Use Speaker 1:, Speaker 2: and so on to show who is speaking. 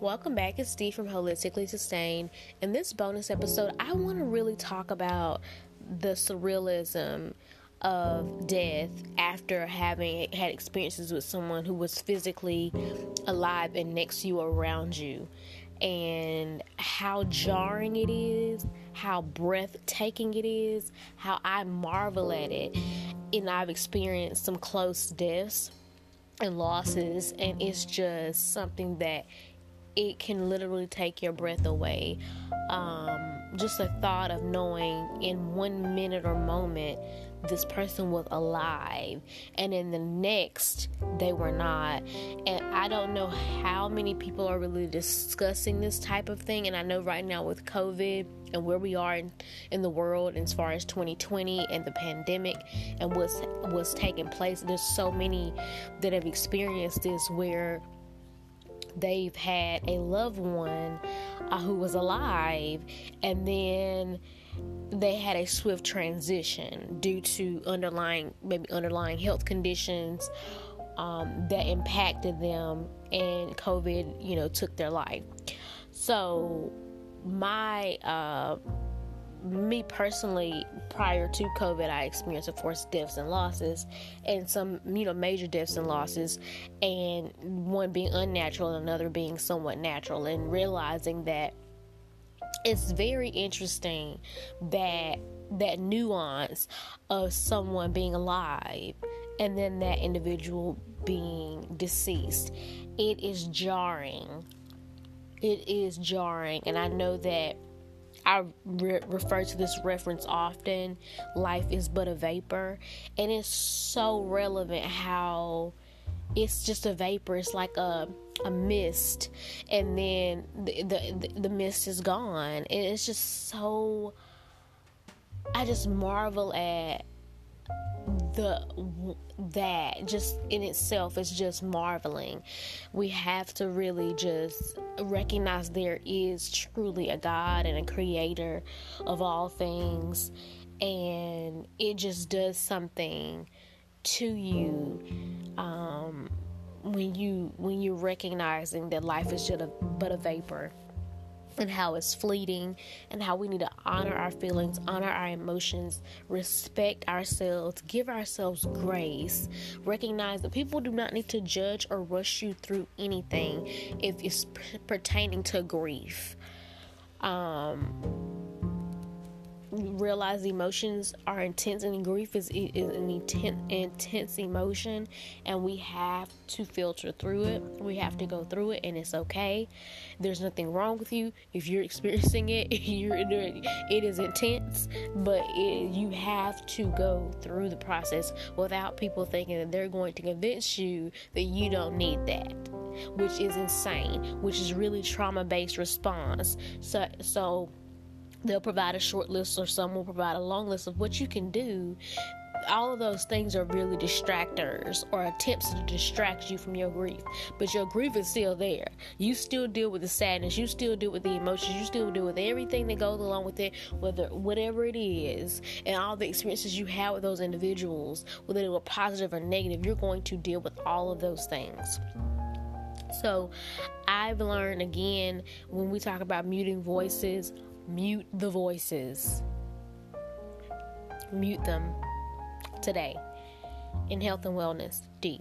Speaker 1: Welcome back. It's Steve from Holistically Sustained. In this bonus episode, I want to really talk about the surrealism of death after having had experiences with someone who was physically alive and next to you around you and how jarring it is, how breathtaking it is, how I marvel at it. And I've experienced some close deaths and losses, and it's just something that it can literally take your breath away. Um, just the thought of knowing in one minute or moment this person was alive and in the next they were not and i don't know how many people are really discussing this type of thing and i know right now with covid and where we are in, in the world as far as 2020 and the pandemic and what's what's taking place there's so many that have experienced this where they've had a loved one uh, who was alive and then they had a swift transition due to underlying maybe underlying health conditions um, that impacted them and covid you know took their life. So my uh, me personally, prior to COVID, I experienced, of course, deaths and losses, and some, you know, major deaths and losses, and one being unnatural and another being somewhat natural, and realizing that it's very interesting that that nuance of someone being alive and then that individual being deceased. It is jarring. It is jarring, and I know that I re- refer to this reference often. Life is but a vapor, and it's so relevant how it's just a vapor. It's like a a mist, and then the the, the mist is gone, and it's just so. I just marvel at the that just in itself is just marveling. We have to really just recognize there is truly a God and a creator of all things and it just does something to you um, when you when you're recognizing that life is just a but a vapor and how it's fleeting and how we need to honor our feelings, honor our emotions, respect ourselves, give ourselves grace, recognize that people do not need to judge or rush you through anything if it's pertaining to grief. Um, realize emotions are intense and grief is, is an intense, intense emotion and we have to filter through it. We have to go through it and it's okay. There's nothing wrong with you. If you're experiencing it you're it is intense but it, you have to go through the process without people thinking that they're going to convince you that you don't need that which is insane which is really trauma based response. So so they'll provide a short list or some will provide a long list of what you can do all of those things are really distractors or attempts to distract you from your grief. But your grief is still there. You still deal with the sadness. You still deal with the emotions. You still deal with everything that goes along with it, whether whatever it is, and all the experiences you have with those individuals, whether they were positive or negative. You're going to deal with all of those things. So, I've learned again when we talk about muting voices Mute the voices. Mute them today in health and wellness. D.